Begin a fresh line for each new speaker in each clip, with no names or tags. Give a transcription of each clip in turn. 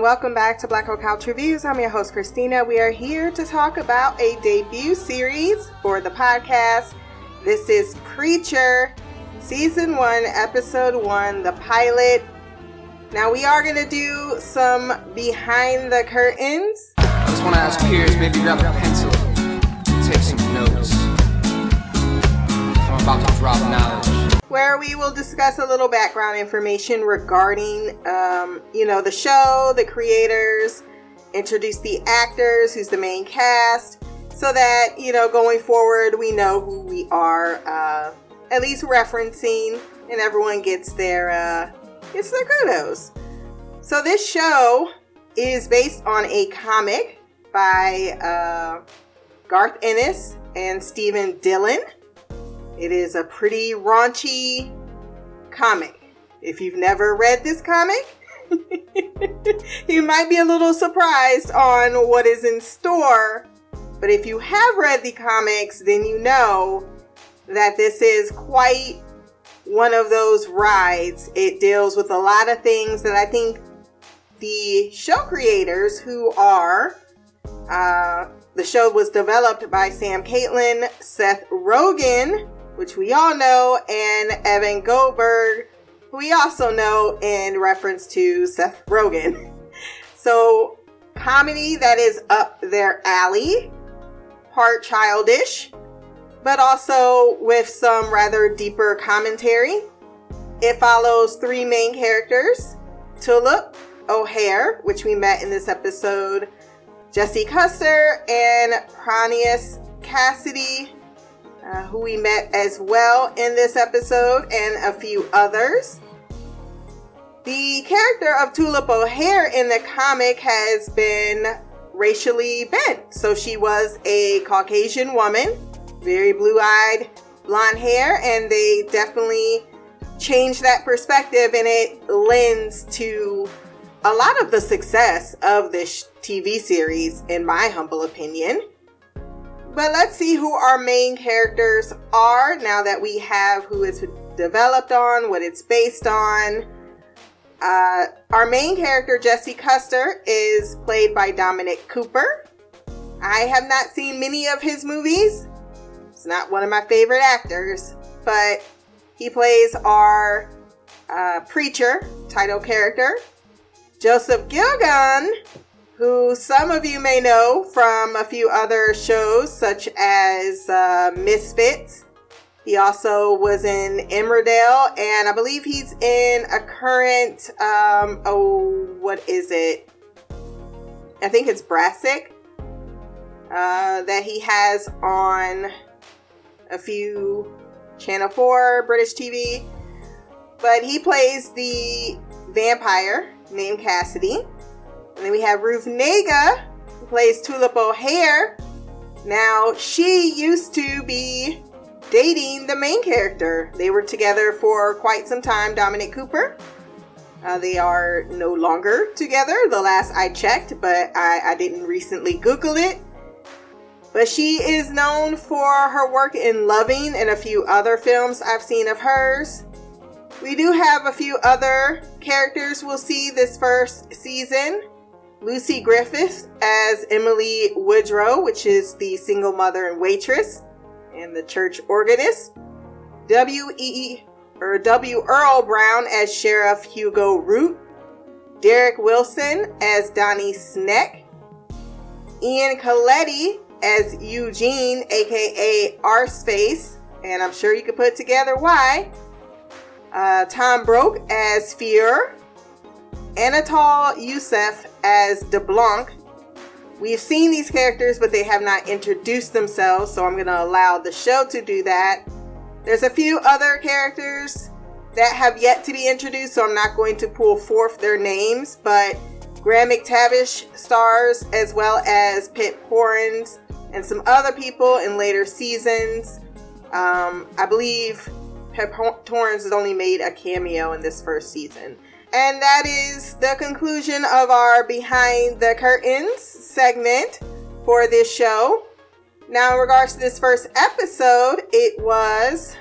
welcome back to Black Hole Couch Reviews. I'm your host, Christina. We are here to talk about a debut series for the podcast. This is Preacher, Season 1, Episode 1, the pilot. Now, we are going to do some behind the curtains.
I just want to ask Piers, maybe grab a pencil, take some notes. I'm about to drop knowledge
where we will discuss a little background information regarding, um, you know, the show, the creators, introduce the actors, who's the main cast, so that, you know, going forward, we know who we are uh, at least referencing and everyone gets their, uh, gets their kudos. So this show is based on a comic by uh, Garth Ennis and Stephen Dillon. It is a pretty raunchy comic. If you've never read this comic, you might be a little surprised on what is in store. But if you have read the comics, then you know that this is quite one of those rides. It deals with a lot of things that I think the show creators, who are, uh, the show was developed by Sam Catlin, Seth Rogen, which we all know, and Evan Goldberg, who we also know in reference to Seth Rogen. So, comedy that is up their alley, part childish, but also with some rather deeper commentary. It follows three main characters Tulip O'Hare, which we met in this episode, Jesse Custer, and Prentice Cassidy, uh, who we met as well in this episode, and a few others. The character of Tulip O'Hare in the comic has been racially bent. So she was a Caucasian woman, very blue eyed, blonde hair, and they definitely changed that perspective, and it lends to a lot of the success of this TV series, in my humble opinion. But let's see who our main characters are now that we have who it's developed on, what it's based on. Uh, our main character, Jesse Custer, is played by Dominic Cooper. I have not seen many of his movies. It's not one of my favorite actors, but he plays our uh, preacher title character. Joseph Gilgun who some of you may know from a few other shows such as uh, Misfits. He also was in Emmerdale, and I believe he's in a current, um, oh, what is it? I think it's Brassic uh, that he has on a few Channel 4 British TV. But he plays the vampire named Cassidy. And then we have Ruth Negga, who plays Tulip O'Hare. Now, she used to be dating the main character. They were together for quite some time, Dominic Cooper. Uh, they are no longer together, the last I checked, but I, I didn't recently Google it. But she is known for her work in Loving and a few other films I've seen of hers. We do have a few other characters we'll see this first season. Lucy Griffith as Emily Woodrow, which is the single mother and waitress and the church organist. W. E. or W. Earl Brown as Sheriff Hugo Root. Derek Wilson as Donnie Schenck. Ian Colletti as Eugene, aka Arseface, and I'm sure you can put together why. Uh, Tom Brooke as Fiore. Anatol Youssef as DeBlanc. We've seen these characters, but they have not introduced themselves, so I'm going to allow the show to do that. There's a few other characters that have yet to be introduced, so I'm not going to pull forth their names, but Graham McTavish stars as well as Pip Torrens and some other people in later seasons. Um, I believe Pip Torrens has only made a cameo in this first season. And that is the conclusion of our Behind the Curtains segment for this show. Now, in regards to this first episode, it was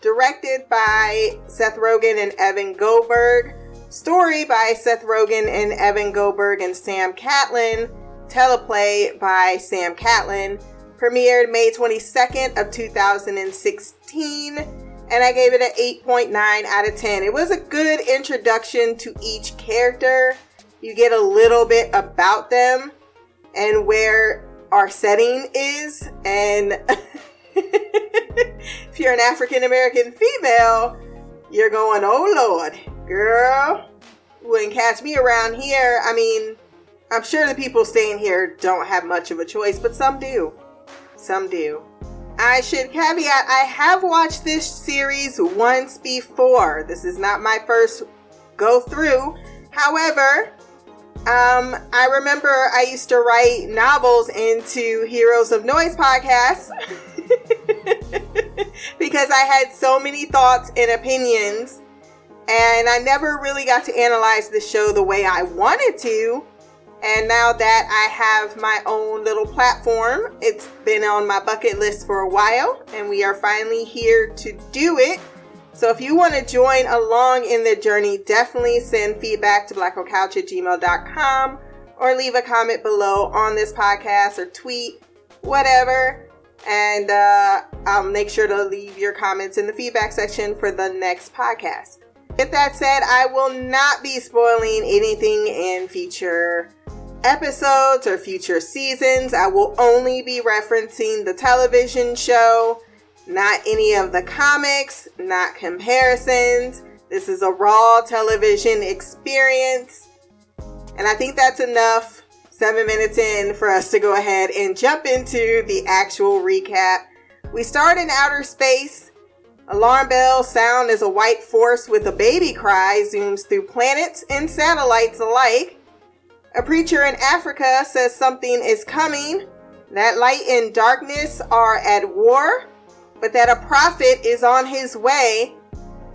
directed by Seth Rogen and Evan Goldberg, Story by Seth Rogen and Evan Goldberg and Sam Catlin. Teleplay by Sam Catlin. Premiered May 22nd of 2016 and I gave it an 8.9 out of 10. It was a good introduction to each character. You get a little bit about them and where our setting is. And if you're an African American female, you're going, oh Lord, girl, wouldn't catch me around here. I mean, I'm sure the people staying here don't have much of a choice, but some do. Some do. I should caveat I have watched this series once before. This is not my first go through. However, um, I remember I used to write novels into Heroes of Noise podcast because I had so many thoughts and opinions, and I never really got to analyze the show the way I wanted to. And now that I have my own little platform, it's been on my bucket list for a while, and we are finally here to do it. So if you want to join along in the journey, definitely send feedback to blackholecouch at gmail.com or leave a comment below on this podcast or tweet, whatever. And uh, I'll make sure to leave your comments in the feedback section for the next podcast. With that said, I will not be spoiling anything in future episodes or future seasons. I will only be referencing the television show, not any of the comics, not comparisons. This is a raw television experience. And I think that's enough seven minutes in for us to go ahead and jump into the actual recap. We start in outer space. Alarm bell sound as a white force with a baby cry zooms through planets and satellites alike a preacher in Africa says something is coming, that light and darkness are at war, but that a prophet is on his way.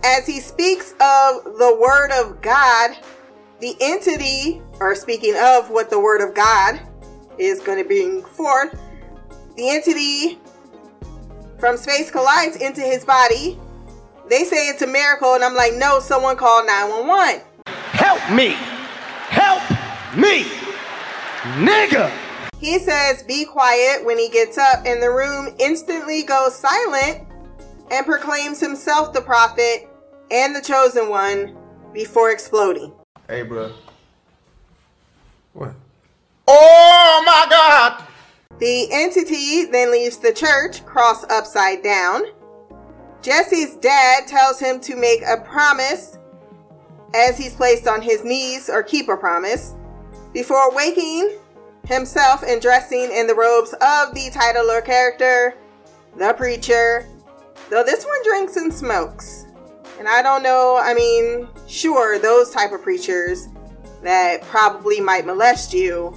As he speaks of the Word of God, the entity, or speaking of what the Word of God is going to bring forth, the entity from space collides into his body. They say it's a miracle, and I'm like, no, someone call 911.
Help me! Help me, nigga.
He says, Be quiet when he gets up, and the room instantly goes silent and proclaims himself the prophet and the chosen one before exploding.
Hey, bro. What?
Oh my God.
The entity then leaves the church, cross upside down. Jesse's dad tells him to make a promise as he's placed on his knees, or keep a promise. Before waking himself and dressing in the robes of the title or character, the preacher, though this one drinks and smokes. And I don't know, I mean, sure, those type of preachers that probably might molest you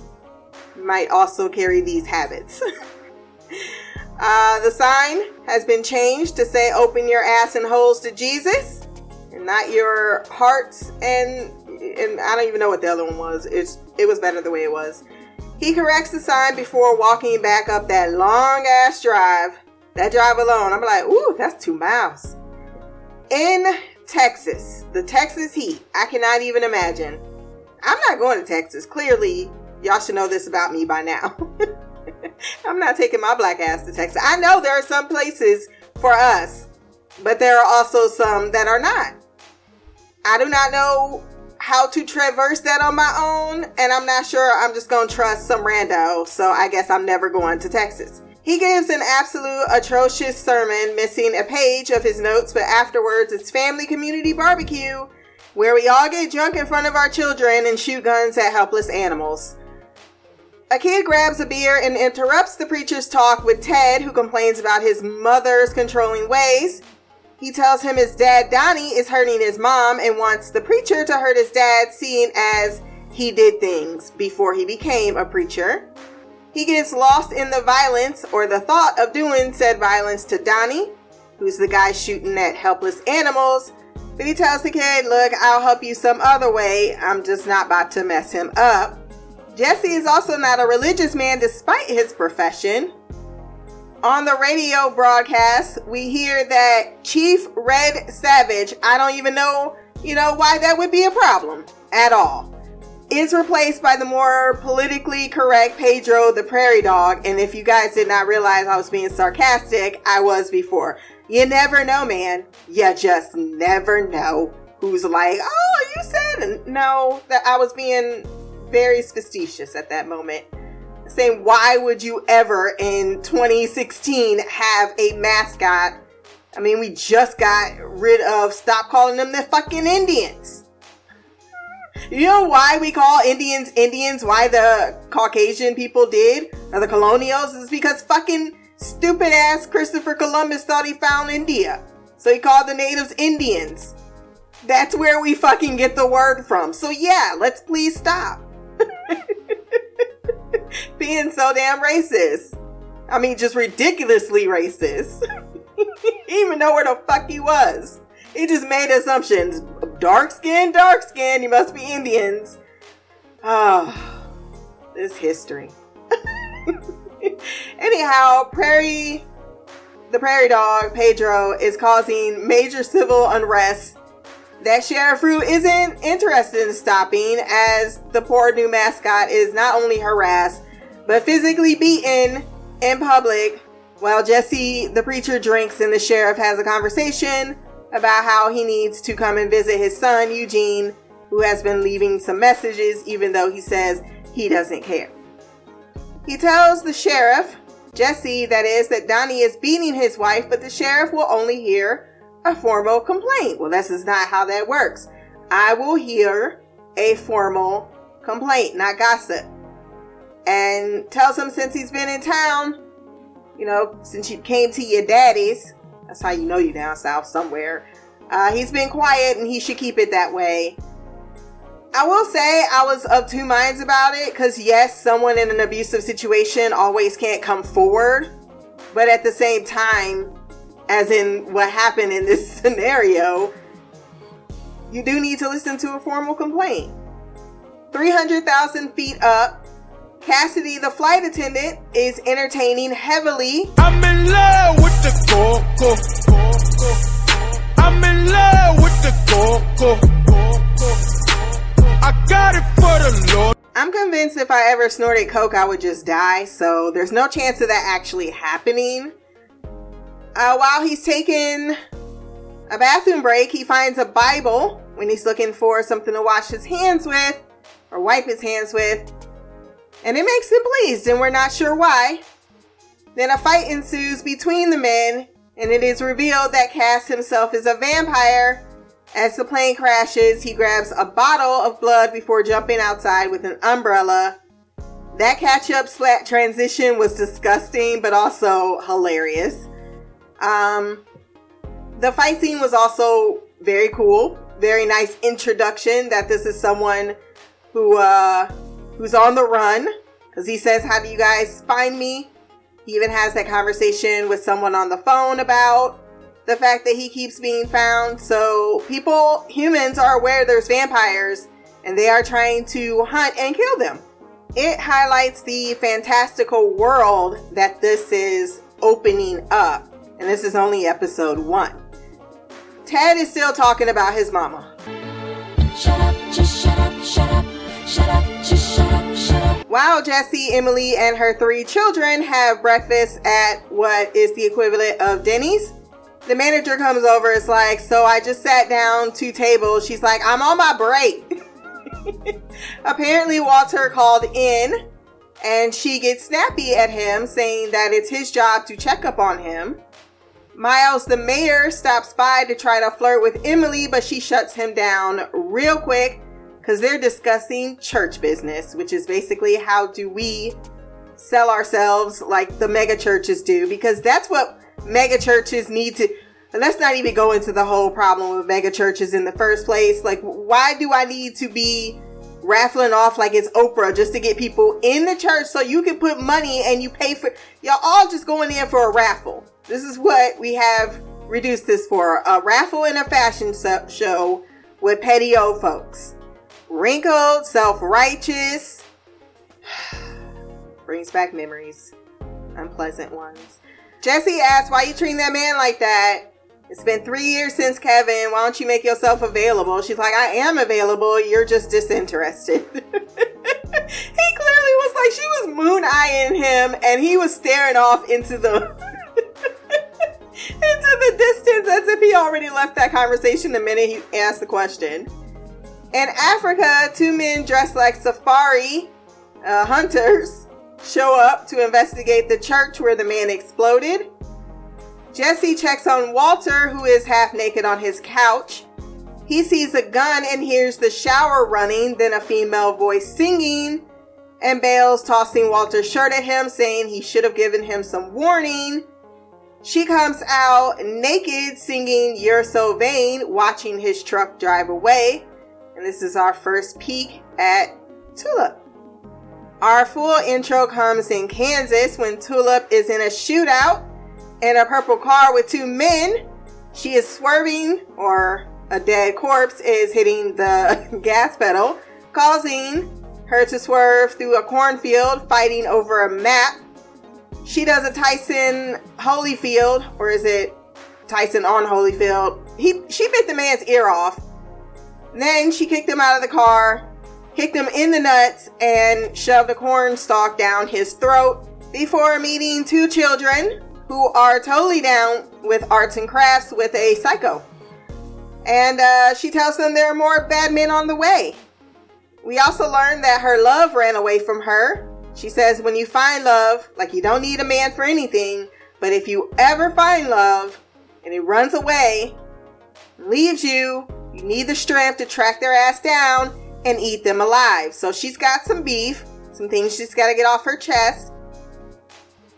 might also carry these habits. uh, the sign has been changed to say open your ass and holes to Jesus and not your hearts and and I don't even know what the other one was. It's it was better the way it was. He corrects the sign before walking back up that long ass drive. That drive alone, I'm like, ooh, that's two miles. In Texas, the Texas heat, I cannot even imagine. I'm not going to Texas. Clearly, y'all should know this about me by now. I'm not taking my black ass to Texas. I know there are some places for us, but there are also some that are not. I do not know how to traverse that on my own, and I'm not sure I'm just gonna trust some rando, so I guess I'm never going to Texas. He gives an absolute atrocious sermon, missing a page of his notes, but afterwards it's family community barbecue, where we all get drunk in front of our children and shoot guns at helpless animals. A kid grabs a beer and interrupts the preacher's talk with Ted, who complains about his mother's controlling ways. He tells him his dad, Donnie, is hurting his mom and wants the preacher to hurt his dad, seeing as he did things before he became a preacher. He gets lost in the violence or the thought of doing said violence to Donnie, who's the guy shooting at helpless animals. But he tells the kid, Look, I'll help you some other way. I'm just not about to mess him up. Jesse is also not a religious man despite his profession. On the radio broadcast, we hear that Chief Red Savage, I don't even know you know, why that would be a problem at all. Is replaced by the more politically correct Pedro the Prairie Dog. And if you guys did not realize I was being sarcastic, I was before. You never know, man. You just never know who's like, oh, you said no, that I was being very facetious at that moment. Saying, why would you ever in 2016 have a mascot? I mean, we just got rid of stop calling them the fucking Indians. You know why we call Indians Indians? Why the Caucasian people did? Or the colonials? Is because fucking stupid ass Christopher Columbus thought he found India. So he called the natives Indians. That's where we fucking get the word from. So yeah, let's please stop. Being so damn racist. I mean, just ridiculously racist. even know where the fuck he was. He just made assumptions. Dark skin, dark skin, you must be Indians. Ah, oh, this history. Anyhow, Prairie, the prairie dog, Pedro, is causing major civil unrest that Sheriff Rue isn't interested in stopping, as the poor new mascot is not only harassed, but physically beaten in public while Jesse, the preacher, drinks and the sheriff has a conversation about how he needs to come and visit his son, Eugene, who has been leaving some messages, even though he says he doesn't care. He tells the sheriff, Jesse, that is, that Donnie is beating his wife, but the sheriff will only hear a formal complaint. Well, this is not how that works. I will hear a formal complaint, not gossip. And tells him since he's been in town, you know, since you came to your daddy's, that's how you know you're down south somewhere. Uh, he's been quiet and he should keep it that way. I will say I was of two minds about it because, yes, someone in an abusive situation always can't come forward. But at the same time, as in what happened in this scenario, you do need to listen to a formal complaint. 300,000 feet up, Cassidy, the flight attendant, is entertaining heavily.
I'm in love with the coco. I'm in love with the coco. I got it for the Lord.
I'm convinced if I ever snorted coke, I would just die, so there's no chance of that actually happening. Uh, while he's taking a bathroom break, he finds a Bible when he's looking for something to wash his hands with or wipe his hands with. And it makes him pleased, and we're not sure why. Then a fight ensues between the men, and it is revealed that Cass himself is a vampire. As the plane crashes, he grabs a bottle of blood before jumping outside with an umbrella. That catch up splat transition was disgusting, but also hilarious. Um, the fight scene was also very cool. Very nice introduction that this is someone who uh, who's on the run because he says, "How do you guys find me?" He even has that conversation with someone on the phone about the fact that he keeps being found. So people, humans, are aware there's vampires and they are trying to hunt and kill them. It highlights the fantastical world that this is opening up and this is only episode one. Ted is still talking about his mama. Shut up, just shut up, shut up, shut up, just shut up, shut up. While Jesse, Emily, and her three children have breakfast at what is the equivalent of Denny's, the manager comes over. It's like, so I just sat down two tables. She's like, I'm on my break. Apparently, Walter called in and she gets snappy at him, saying that it's his job to check up on him. Miles, the mayor, stops by to try to flirt with Emily, but she shuts him down real quick because they're discussing church business, which is basically how do we sell ourselves like the mega churches do, because that's what mega churches need to. And let's not even go into the whole problem with mega churches in the first place. Like, why do I need to be raffling off like it's Oprah just to get people in the church so you can put money and you pay for y'all all just going in for a raffle? This is what we have reduced this for a raffle and a fashion show with petty old folks. Wrinkled, self righteous, brings back memories, unpleasant ones. Jesse asks, Why you treating that man like that? It's been three years since Kevin. Why don't you make yourself available? She's like, I am available. You're just disinterested. he clearly was like, she was moon eyeing him and he was staring off into the. Into the distance as if he already left that conversation the minute he asked the question. In Africa, two men dressed like safari uh, hunters show up to investigate the church where the man exploded. Jesse checks on Walter, who is half naked on his couch. He sees a gun and hears the shower running, then a female voice singing, and Bale's tossing Walter's shirt at him, saying he should have given him some warning. She comes out naked, singing You're So Vain, watching his truck drive away. And this is our first peek at Tulip. Our full intro comes in Kansas when Tulip is in a shootout in a purple car with two men. She is swerving, or a dead corpse is hitting the gas pedal, causing her to swerve through a cornfield, fighting over a map. She does a Tyson Holyfield, or is it Tyson on Holyfield? He she bit the man's ear off. Then she kicked him out of the car, kicked him in the nuts, and shoved a corn stalk down his throat before meeting two children who are totally down with arts and crafts with a psycho. And uh, she tells them there are more bad men on the way. We also learn that her love ran away from her. She says, when you find love, like you don't need a man for anything, but if you ever find love and it runs away, leaves you, you need the strength to track their ass down and eat them alive. So she's got some beef, some things she's got to get off her chest.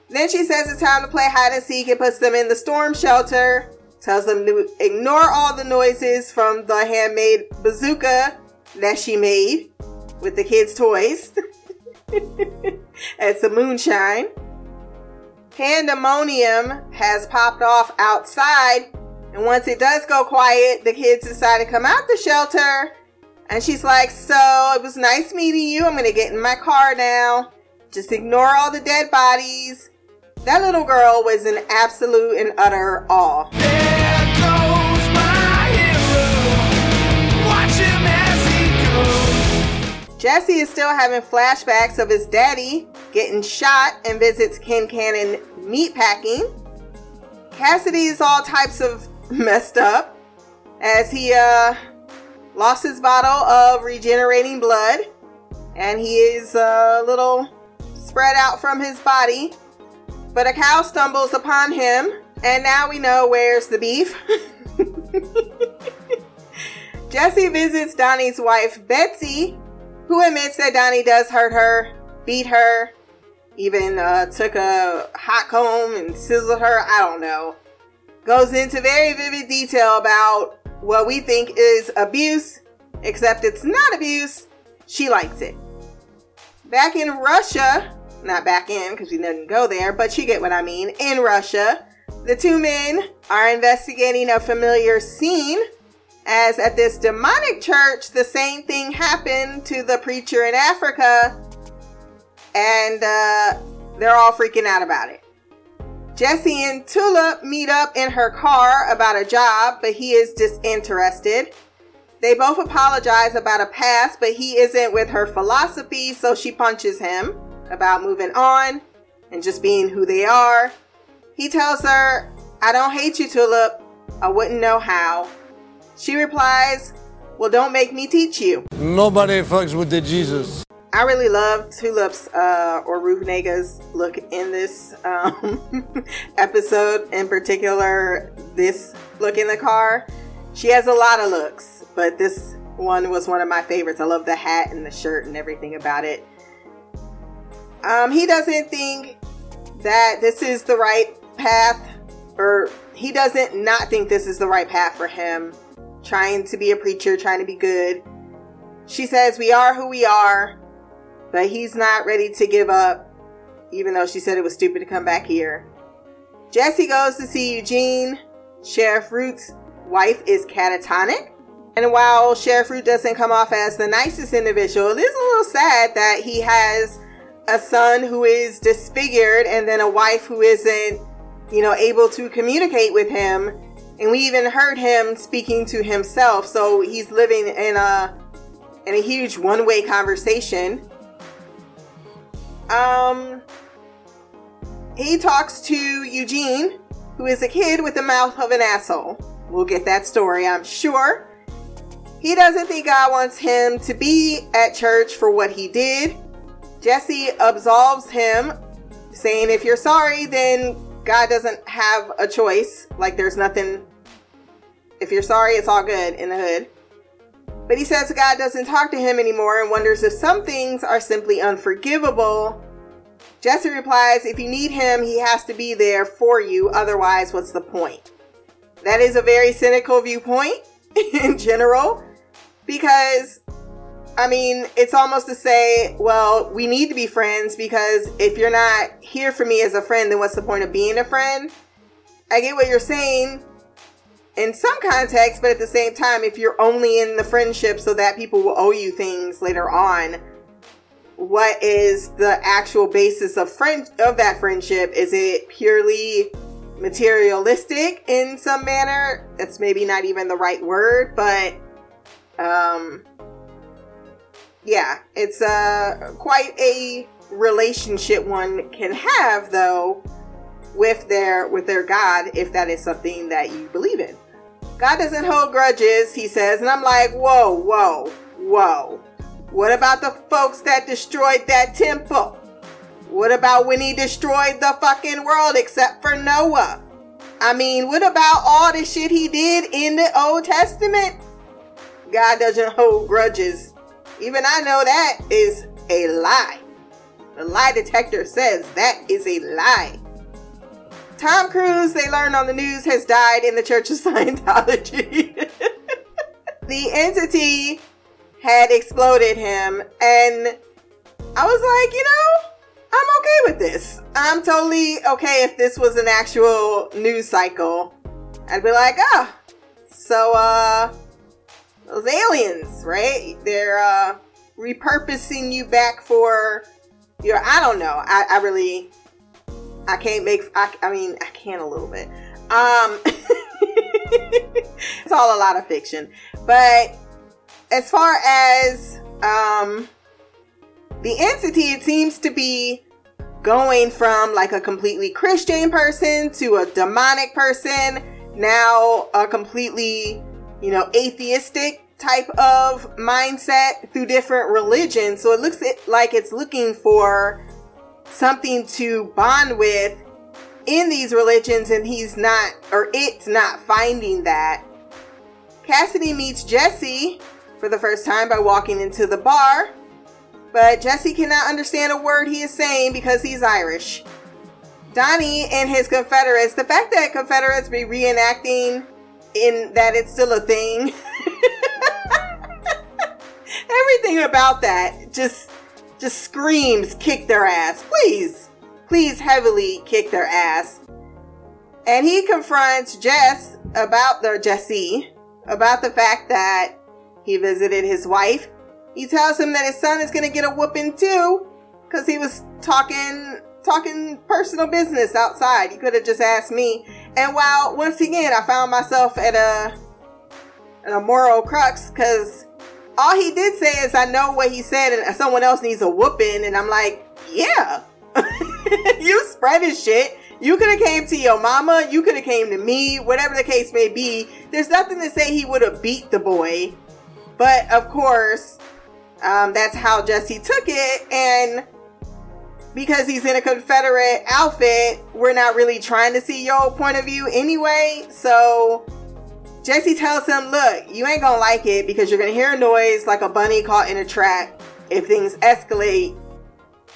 Then she says it's time to play hide and seek and puts them in the storm shelter. Tells them to ignore all the noises from the handmade bazooka that she made with the kids' toys. and some moonshine. Pandemonium has popped off outside, and once it does go quiet, the kids decide to come out the shelter. And she's like, So it was nice meeting you. I'm gonna get in my car now. Just ignore all the dead bodies. That little girl was in absolute and utter awe. Jesse is still having flashbacks of his daddy getting shot and visits Quincannon meatpacking. Cassidy is all types of messed up as he uh, lost his bottle of regenerating blood and he is a little spread out from his body. But a cow stumbles upon him, and now we know where's the beef. Jesse visits Donnie's wife, Betsy, who admits that Donnie does hurt her, beat her, even uh, took a hot comb and sizzled her. I don't know. Goes into very vivid detail about what we think is abuse, except it's not abuse. She likes it. Back in Russia, not back in because she didn't go there, but you get what I mean. In Russia, the two men are investigating a familiar scene as at this demonic church, the same thing happened to the preacher in Africa, and uh, they're all freaking out about it. Jesse and Tulip meet up in her car about a job, but he is disinterested. They both apologize about a past, but he isn't with her philosophy, so she punches him about moving on and just being who they are. He tells her, I don't hate you, Tulip. I wouldn't know how. She replies, Well, don't make me teach you.
Nobody fucks with the Jesus.
I really love Tulip's uh, or Ruth Negga's look in this um, episode, in particular, this look in the car. She has a lot of looks, but this one was one of my favorites. I love the hat and the shirt and everything about it. Um, he doesn't think that this is the right path, or he doesn't not think this is the right path for him. Trying to be a preacher, trying to be good. She says, We are who we are, but he's not ready to give up, even though she said it was stupid to come back here. Jesse goes to see Eugene. Sheriff Root's wife is catatonic. And while Sheriff Root doesn't come off as the nicest individual, it is a little sad that he has a son who is disfigured and then a wife who isn't, you know, able to communicate with him And we even heard him speaking to himself. So he's living in a in a huge one-way conversation. Um he talks to Eugene, who is a kid with the mouth of an asshole. We'll get that story, I'm sure. He doesn't think God wants him to be at church for what he did. Jesse absolves him, saying, If you're sorry, then God doesn't have a choice. Like, there's nothing. You're sorry, it's all good in the hood. But he says God doesn't talk to him anymore and wonders if some things are simply unforgivable. Jesse replies, If you need him, he has to be there for you. Otherwise, what's the point? That is a very cynical viewpoint in general because I mean, it's almost to say, well, we need to be friends because if you're not here for me as a friend, then what's the point of being a friend? I get what you're saying in some contexts, but at the same time, if you're only in the friendship so that people will owe you things later on, what is the actual basis of friend of that friendship? Is it purely materialistic in some manner? That's maybe not even the right word, but um, yeah, it's uh, quite a relationship one can have though with their with their God if that is something that you believe in. God doesn't hold grudges, he says, and I'm like, whoa, whoa, whoa. What about the folks that destroyed that temple? What about when he destroyed the fucking world except for Noah? I mean, what about all the shit he did in the Old Testament? God doesn't hold grudges. Even I know that is a lie. The lie detector says that is a lie. Tom Cruise, they learned on the news, has died in the Church of Scientology. the entity had exploded him, and I was like, you know, I'm okay with this. I'm totally okay if this was an actual news cycle. I'd be like, ah, so, uh, those aliens, right? They're uh, repurposing you back for your. I don't know. I, I really, I can't make. I, I mean, I can a little bit. Um, it's all a lot of fiction, but as far as um, the entity, it seems to be going from like a completely Christian person to a demonic person, now a completely you know, atheistic type of mindset through different religions. So it looks like it's looking for something to bond with in these religions, and he's not, or it's not finding that. Cassidy meets Jesse for the first time by walking into the bar, but Jesse cannot understand a word he is saying because he's Irish. Donnie and his Confederates, the fact that Confederates be reenacting in that it's still a thing. Everything about that just just screams kick their ass. Please, please heavily kick their ass. And he confronts Jess about the Jesse about the fact that he visited his wife. He tells him that his son is going to get a whooping too cuz he was talking talking personal business outside. He could have just asked me. And while once again I found myself at a at a moral crux because all he did say is I know what he said and someone else needs a whooping and I'm like, yeah. you spread his shit. You could have came to your mama, you could have came to me, whatever the case may be. There's nothing to say he would have beat the boy. But of course, um, that's how Jesse took it and because he's in a Confederate outfit, we're not really trying to see your point of view anyway. So Jesse tells him, Look, you ain't gonna like it because you're gonna hear a noise like a bunny caught in a trap if things escalate.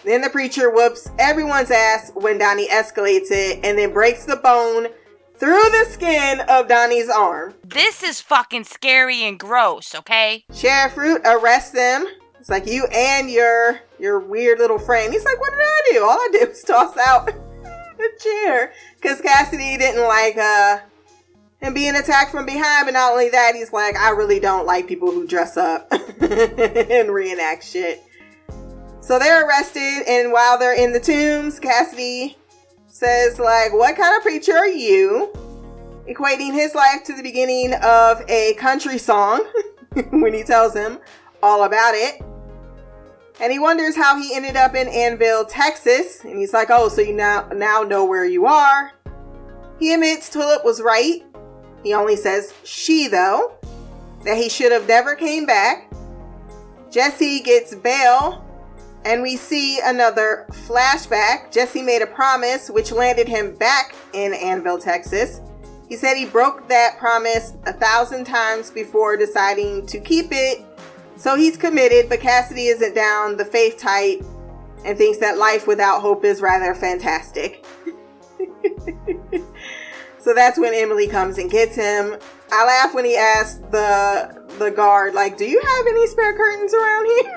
Then the preacher whoops everyone's ass when Donnie escalates it and then breaks the bone through the skin of Donnie's arm.
This is fucking scary and gross, okay?
Sheriff Root arrests them. It's like you and your your weird little friend. He's like, what did I do? All I did was toss out a chair because Cassidy didn't like uh him being attacked from behind. But not only that, he's like, I really don't like people who dress up and reenact shit. So they're arrested, and while they're in the tombs, Cassidy says, like, what kind of preacher are you? equating his life to the beginning of a country song when he tells him all about it. And he wonders how he ended up in Annville, Texas. And he's like, "Oh, so you now now know where you are." He admits Tulip was right. He only says she though that he should have never came back. Jesse gets bail and we see another flashback. Jesse made a promise which landed him back in Annville, Texas. He said he broke that promise a thousand times before deciding to keep it. So he's committed, but Cassidy isn't down the faith type and thinks that life without hope is rather fantastic. so that's when Emily comes and gets him. I laugh when he asks the the guard, like, "Do you have any spare curtains around here?"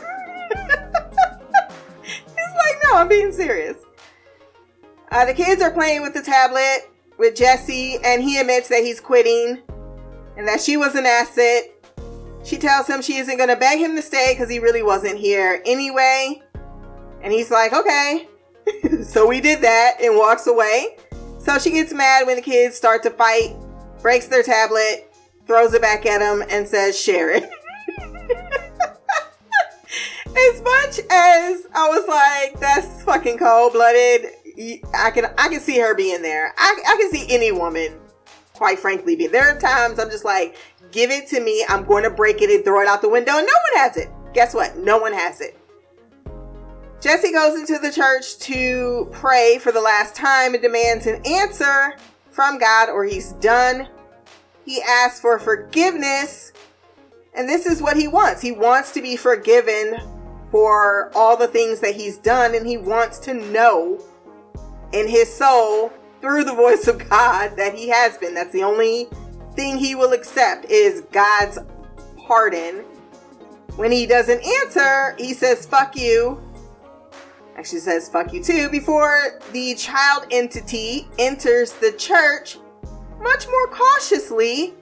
He's like, "No, I'm being serious." Uh, the kids are playing with the tablet with Jesse, and he admits that he's quitting and that she was an asset. She tells him she isn't going to beg him to stay because he really wasn't here anyway. And he's like, "Okay." so we did that and walks away. So she gets mad when the kids start to fight, breaks their tablet, throws it back at them, and says, share it. as much as I was like, that's fucking cold blooded, I can I can see her being there. I, I can see any woman, quite frankly, be there. Are times I'm just like, give it to me. I'm going to break it and throw it out the window. No one has it. Guess what? No one has it. Jesse goes into the church to pray for the last time and demands an answer from God or he's done. He asks for forgiveness, and this is what he wants. He wants to be forgiven for all the things that he's done, and he wants to know in his soul through the voice of God that he has been. That's the only thing he will accept is God's pardon. When he doesn't answer, he says, fuck you, actually says fuck you too before the child entity enters the church much more cautiously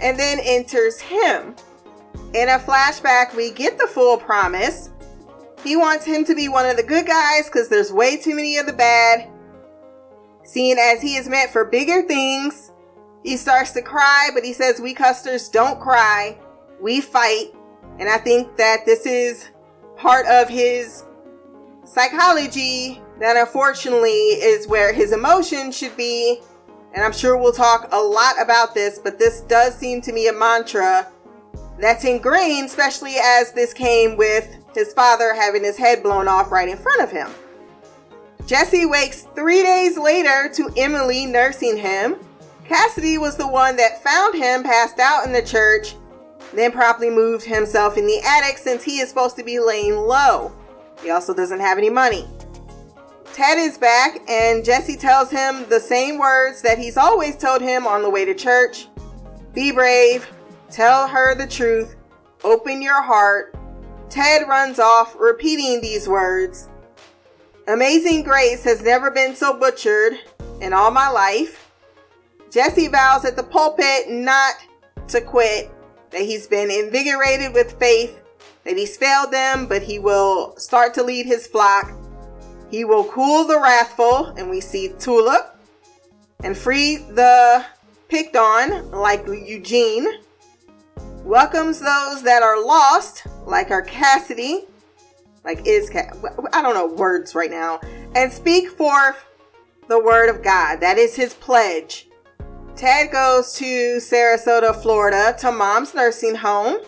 and then enters him. In a flashback, we get the full promise. He wants him to be one of the good guys because there's way too many of the bad. Seeing as he is meant for bigger things, he starts to cry, but he says, We custers don't cry, we fight. And I think that this is part of his psychology that unfortunately is where his emotions should be. And I'm sure we'll talk a lot about this, but this does seem to me a mantra that's ingrained, especially as this came with his father having his head blown off right in front of him. Jesse wakes three days later to Emily nursing him. Cassidy was the one that found him passed out in the church, then promptly moved himself in the attic since he is supposed to be laying low. He also doesn't have any money. Ted is back, and Jesse tells him the same words that he's always told him on the way to church Be brave, tell her the truth, open your heart. Ted runs off, repeating these words. Amazing Grace has never been so butchered in all my life. Jesse vows at the pulpit not to quit, that he's been invigorated with faith that he's failed them, but he will start to lead his flock. He will cool the wrathful, and we see Tulip, and free the picked on, like Eugene. Welcomes those that are lost, like our Cassidy, like is I don't know words right now, and speak forth the word of God. That is his pledge. Ted goes to Sarasota, Florida, to mom's nursing home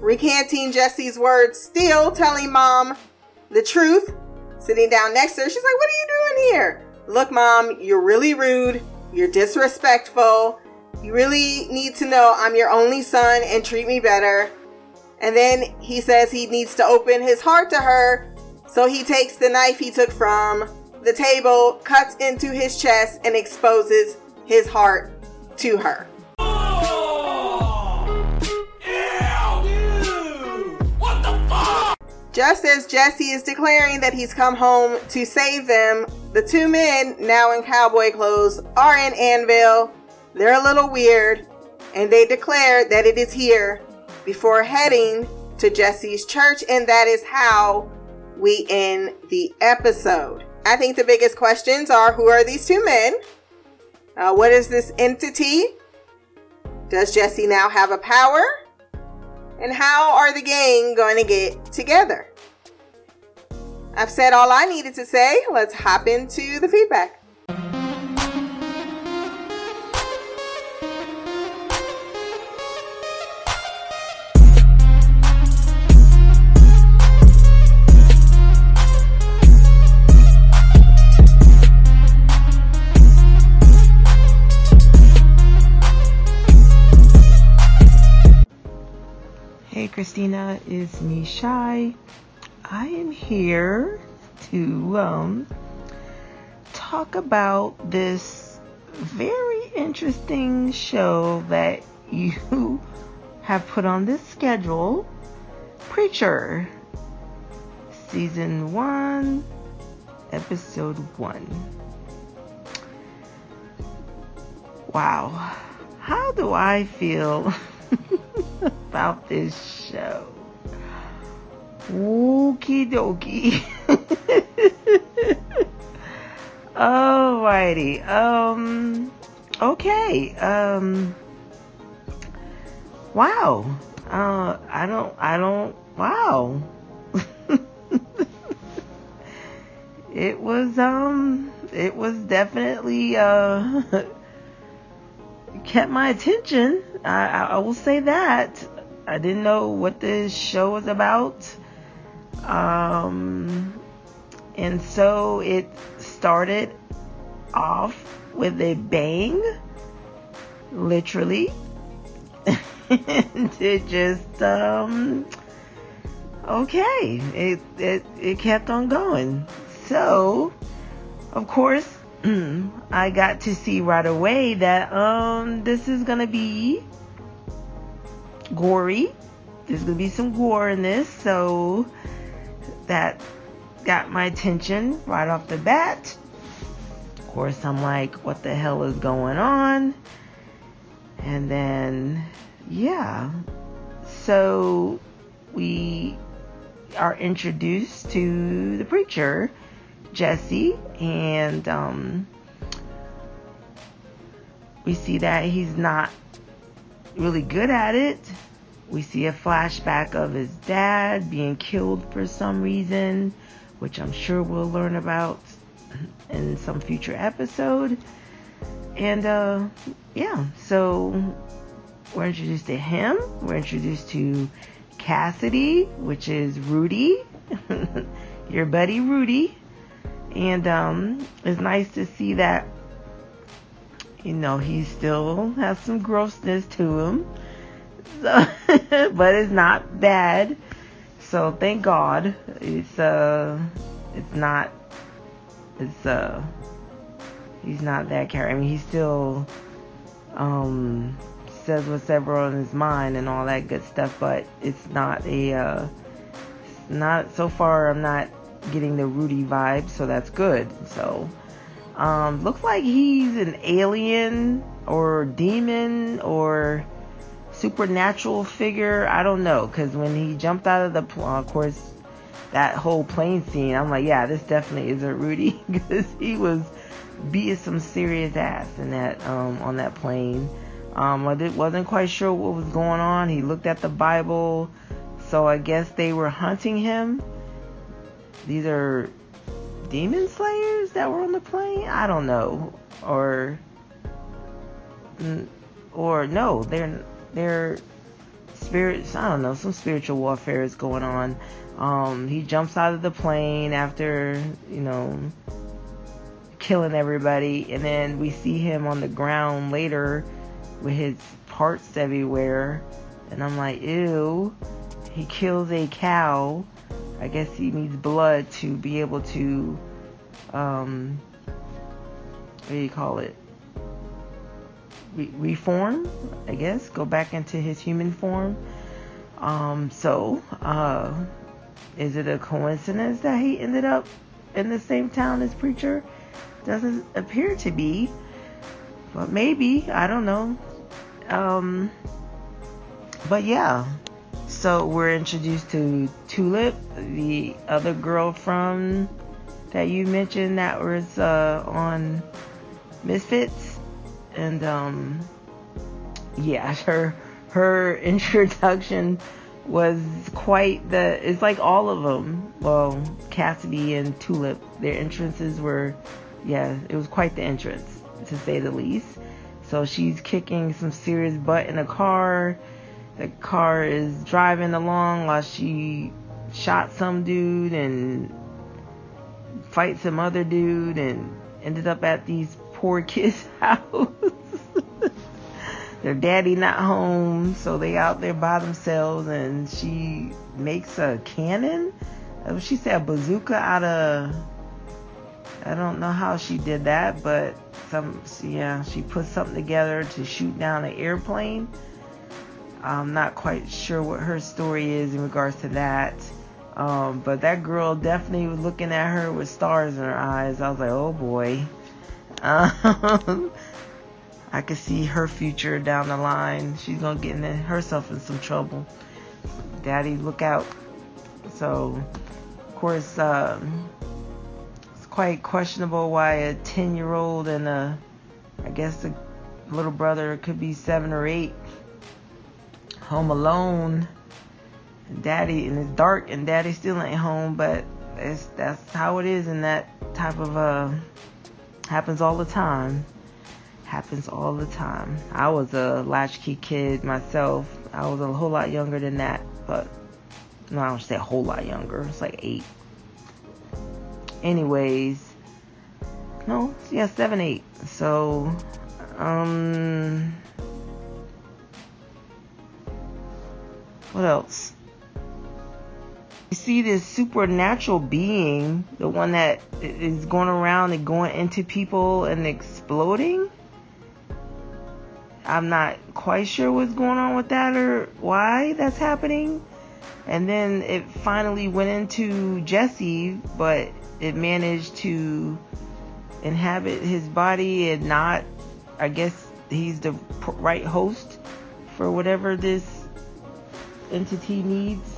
recanting Jesse's words, still telling mom the truth. Sitting down next to her, she's like, What are you doing here? Look, mom, you're really rude. You're disrespectful. You really need to know I'm your only son and treat me better. And then he says he needs to open his heart to her. So he takes the knife he took from the table, cuts into his chest, and exposes his heart to her. Just as Jesse is declaring that he's come home to save them, the two men, now in cowboy clothes, are in Annville. They're a little weird, and they declare that it is here before heading to Jesse's church, and that is how we end the episode. I think the biggest questions are who are these two men? Uh, what is this entity Does Jesse now have a power? And how are the gang going to get together? I've said all I needed to say. Let's hop into the feedback.
Christina, is me Shy. I am here to um, talk about this very interesting show that you have put on this schedule Preacher, Season 1, Episode 1. Wow, how do I feel about this show? Okie dokie. Alrighty. Um. Okay. Um. Wow. Uh. I don't. I don't. Wow. it was. Um. It was definitely. Uh. kept my attention. I, I, will say that. I didn't know what this show was about. Um, and so it started off with a bang, literally. it just, um, okay, it, it, it kept on going. So, of course, I got to see right away that, um, this is gonna be gory. There's gonna be some gore in this, so that got my attention right off the bat. Of course, I'm like, what the hell is going on? And then, yeah. So we are introduced to the preacher, Jesse, and um, we see that he's not really good at it. We see a flashback of his dad being killed for some reason, which I'm sure we'll learn about in some future episode. And uh, yeah, so we're introduced to him. We're introduced to Cassidy, which is Rudy, your buddy Rudy. And um, it's nice to see that, you know, he still has some grossness to him so, but it's not bad. So thank God. It's uh, it's not. It's uh, he's not that character. I mean, he still um says what's ever on his mind and all that good stuff, but it's not a uh, not so far. I'm not getting the Rudy vibe, so that's good. So um, looks like he's an alien or demon or supernatural figure. I don't know because when he jumped out of the plane, of course, that whole plane scene, I'm like, yeah, this definitely isn't Rudy because he was beating some serious ass in that um, on that plane. Um, I wasn't quite sure what was going on. He looked at the Bible, so I guess they were hunting him. These are demon slayers that were on the plane. I don't know, or or no, they're they're spirits. I don't know. Some spiritual warfare is going on. Um, he jumps out of the plane after you know killing everybody, and then we see him on the ground later with his parts everywhere, and I'm like, ew. He kills a cow. I guess he needs blood to be able to, um, what do you call it? Re- reform, I guess, go back into his human form. Um, so, uh, is it a coincidence that he ended up in the same town as Preacher? Doesn't appear to be, but maybe, I don't know. Um, but yeah, so we're introduced to Tulip, the other girl from that you mentioned that was uh, on Misfits, and um, yeah, her her introduction was quite the. It's like all of them. Well, Cassidy and Tulip, their entrances were, yeah, it was quite the entrance to say the least. So she's kicking some serious butt in a car. The car is driving along while she shot some dude and fight some other dude and ended up at these poor kids' house. Their daddy not home, so they out there by themselves and she makes a cannon. Uh, She said a bazooka out of I don't know how she did that, but some yeah, she put something together to shoot down an airplane. I'm not quite sure what her story is in regards to that. Um, but that girl definitely was looking at her with stars in her eyes. I was like, oh boy. Um, I could see her future down the line. She's gonna get in herself in some trouble. Daddy, look out. So, of course, um, it's quite questionable why a 10 year old and a, I guess the little brother could be seven or eight, home alone. Daddy, and it's dark, and daddy still ain't home, but it's, that's how it is in that type of, uh, happens all the time. Happens all the time. I was a latchkey kid myself. I was a whole lot younger than that, but no, I don't say a whole lot younger. It's like eight. Anyways, no, yeah, seven, eight. So, um, what else? You see this supernatural being, the one that is going around and going into people and exploding. I'm not quite sure what's going on with that or why that's happening. And then it finally went into Jesse, but it managed to inhabit his body and not, I guess he's the right host for whatever this entity needs.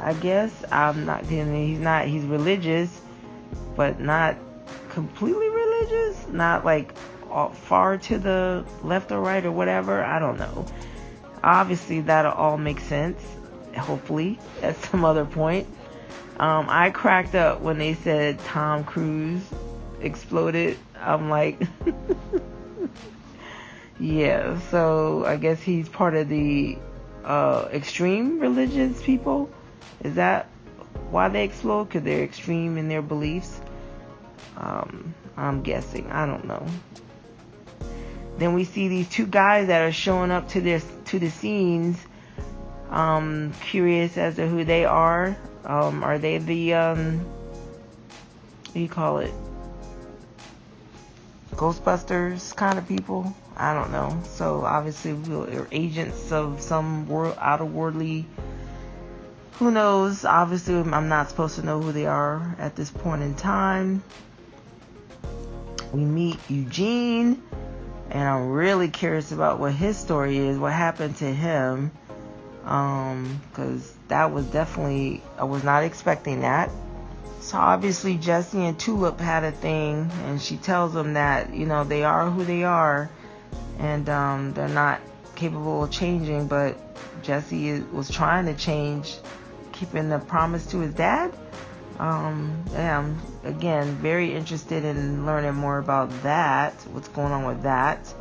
I guess I'm not. He's not. He's religious, but not completely religious. Not like far to the left or right or whatever. I don't know. Obviously, that'll all make sense. Hopefully, at some other point. Um, I cracked up when they said Tom Cruise exploded. I'm like, yeah. So I guess he's part of the uh, extreme religious people. Is that why they explode? Because they're extreme in their beliefs. Um, I'm guessing. I don't know. Then we see these two guys that are showing up to this to the scenes. Um, curious as to who they are. Um, are they the um, what do you call it? Ghostbusters kind of people? I don't know. So obviously we're agents of some world outer worldly who knows? Obviously, I'm not supposed to know who they are at this point in time. We meet Eugene, and I'm really curious about what his story is, what happened to him. Um, because that was definitely, I was not expecting that. So obviously, Jesse and Tulip had a thing, and she tells them that, you know, they are who they are, and um, they're not capable of changing, but Jesse was trying to change keeping the promise to his dad. Um, I'm again very interested in learning more about that. What's going on with that?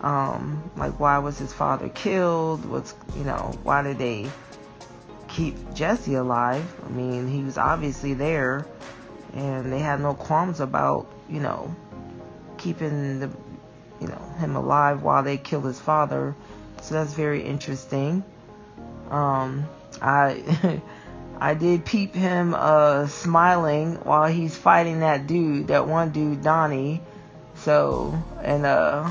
Um, like why was his father killed? What's you know why did they keep Jesse alive? I mean, he was obviously there, and they had no qualms about you know keeping the you know him alive while they kill his father. So that's very interesting. Um, I I did peep him uh smiling while he's fighting that dude, that one dude, Donnie. So and uh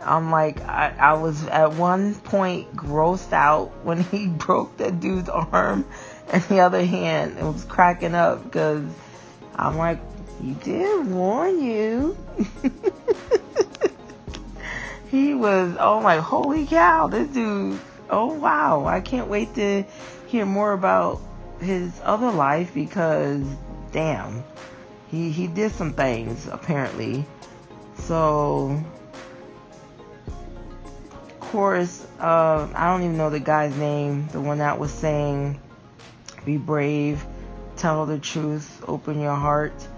I'm like I, I was at one point grossed out when he broke that dude's arm and the other hand and was cracking up because I'm like, he did warn you. he was oh my holy cow, this dude oh wow, I can't wait to hear more about his other life because damn, he he did some things apparently. So of course, uh, I don't even know the guy's name, the one that was saying, be brave, tell the truth, open your heart.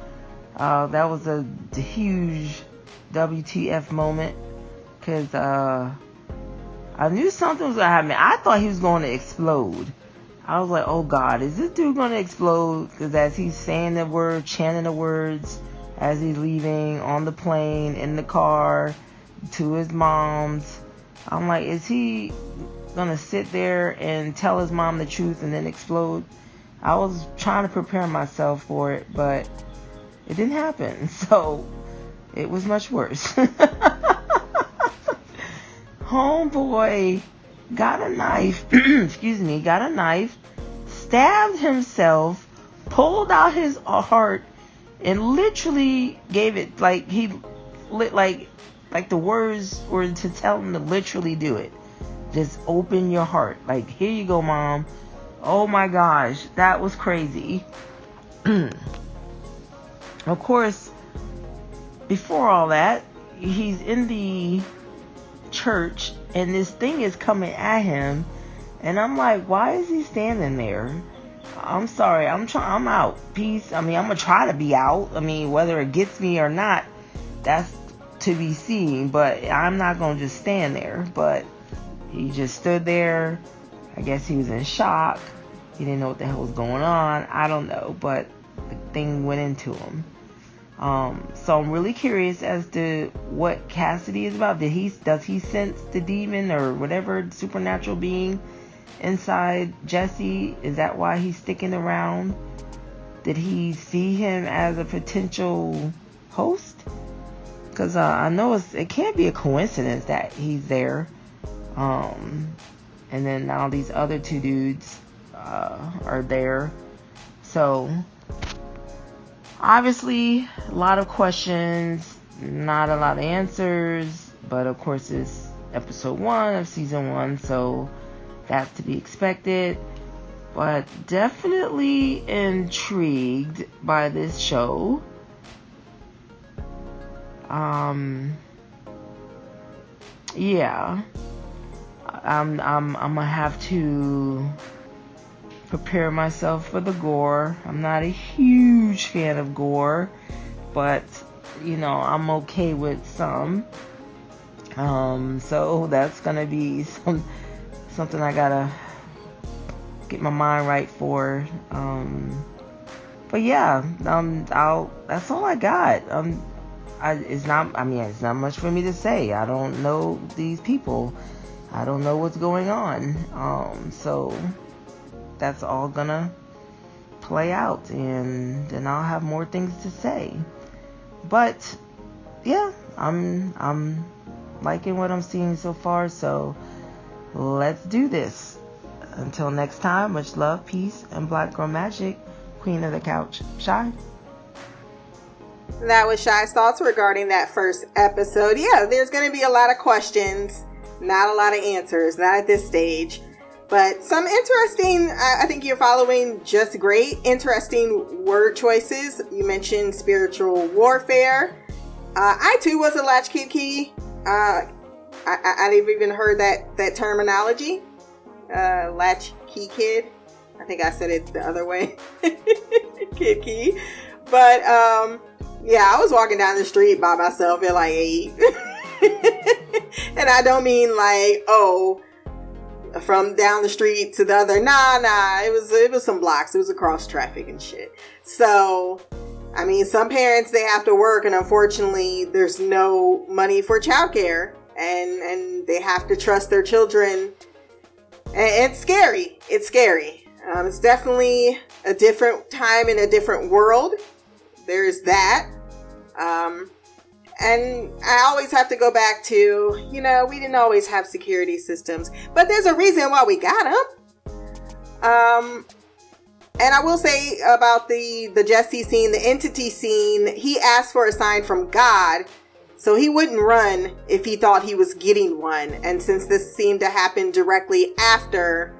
Uh, that was a huge WTF moment because uh, I knew something was to happen. I thought he was going to explode. I was like, oh God, is this dude to explode? Because as he's saying the word, chanting the words, as he's leaving on the plane, in the car, to his mom's, I'm like, is he to sit there and tell his mom the truth and then explode? I was trying to prepare myself for it, but it didn't happen. So it was much worse. Homeboy got a knife, excuse me, got a knife, stabbed himself, pulled out his heart, and literally gave it like he lit like like the words were to tell him to literally do it. Just open your heart. Like, here you go, mom. Oh my gosh, that was crazy. of course, before all that, he's in the church and this thing is coming at him and I'm like, why is he standing there? I'm sorry, I'm trying I'm out. Peace. I mean, I'm gonna try to be out. I mean, whether it gets me or not, that's to be seen, but I'm not gonna just stand there. But he just stood there. I guess he was in shock. He didn't know what the hell was going on. I don't know, but the thing went into him. Um, so I'm really curious as to what Cassidy is about. Did he does he sense the demon or whatever supernatural being inside Jesse? Is that why he's sticking around? Did he see him as a potential host? Because uh, I know it can't be a coincidence that he's there. Um, and then now these other two dudes uh, are there. So obviously a lot of questions, not a lot of answers, but of course it's episode one of season one, so that's to be expected. But definitely intrigued by this show. Um, yeah, I'm I'm I'm gonna have to prepare myself for the gore. I'm not a huge fan of gore, but you know, I'm okay with some. Um, so that's gonna be some something I gotta get my mind right for. Um, but yeah, um, I'll. That's all I got. Um, I, it's not. I mean, it's not much for me to say. I don't know these people. I don't know what's going on. Um, so that's all gonna play out and then I'll have more things to say. But yeah, I'm I'm liking what I'm seeing so far, so let's do this. Until next time, much love, peace, and black girl magic. Queen of the couch, Shy.
That was Shy's thoughts regarding that first episode. Yeah, there's going to be a lot of questions, not a lot of answers, not at this stage. But some interesting, I think you're following just great, interesting word choices. You mentioned spiritual warfare. Uh, I too was a latchkey key. Uh, I, I, have even heard that, that terminology. Uh, latchkey kid. I think I said it the other way. kid key. But um, yeah, I was walking down the street by myself at like eight. and I don't mean like, oh, from down the street to the other. Nah, nah. It was it was some blocks. It was across traffic and shit. So, I mean, some parents they have to work, and unfortunately, there's no money for childcare, and and they have to trust their children. And it's scary. It's scary. Um, it's definitely a different time in a different world. There's that. Um, and I always have to go back to, you know, we didn't always have security systems, but there's a reason why we got them. Um, and I will say about the the Jesse scene, the entity scene, he asked for a sign from God, so he wouldn't run if he thought he was getting one. And since this seemed to happen directly after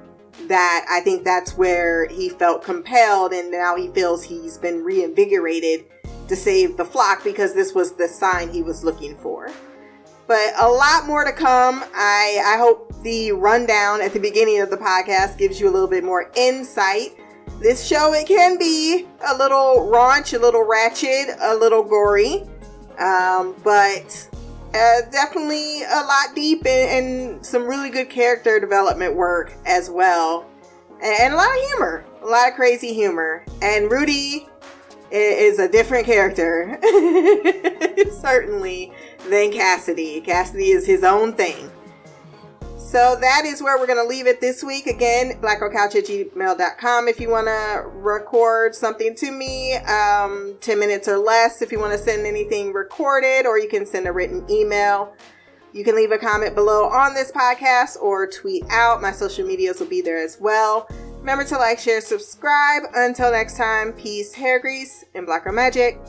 that, I think that's where he felt compelled, and now he feels he's been reinvigorated to save the flock because this was the sign he was looking for. but a lot more to come. I, I hope the rundown at the beginning of the podcast gives you a little bit more insight. This show, it can be a little raunch, a little ratchet, a little gory, um, but uh, definitely a lot deep and, and some really good character development work as well. And, and a lot of humor, a lot of crazy humor. And Rudy is a different character, certainly, than Cassidy. Cassidy is his own thing. So that is where we're going to leave it this week. Again, blackgirlcouch at gmail.com if you want to record something to me, um, 10 minutes or less if you want to send anything recorded, or you can send a written email. You can leave a comment below on this podcast or tweet out. My social medias will be there as well. Remember to like, share, subscribe. Until next time, peace, hair grease, and blacker magic.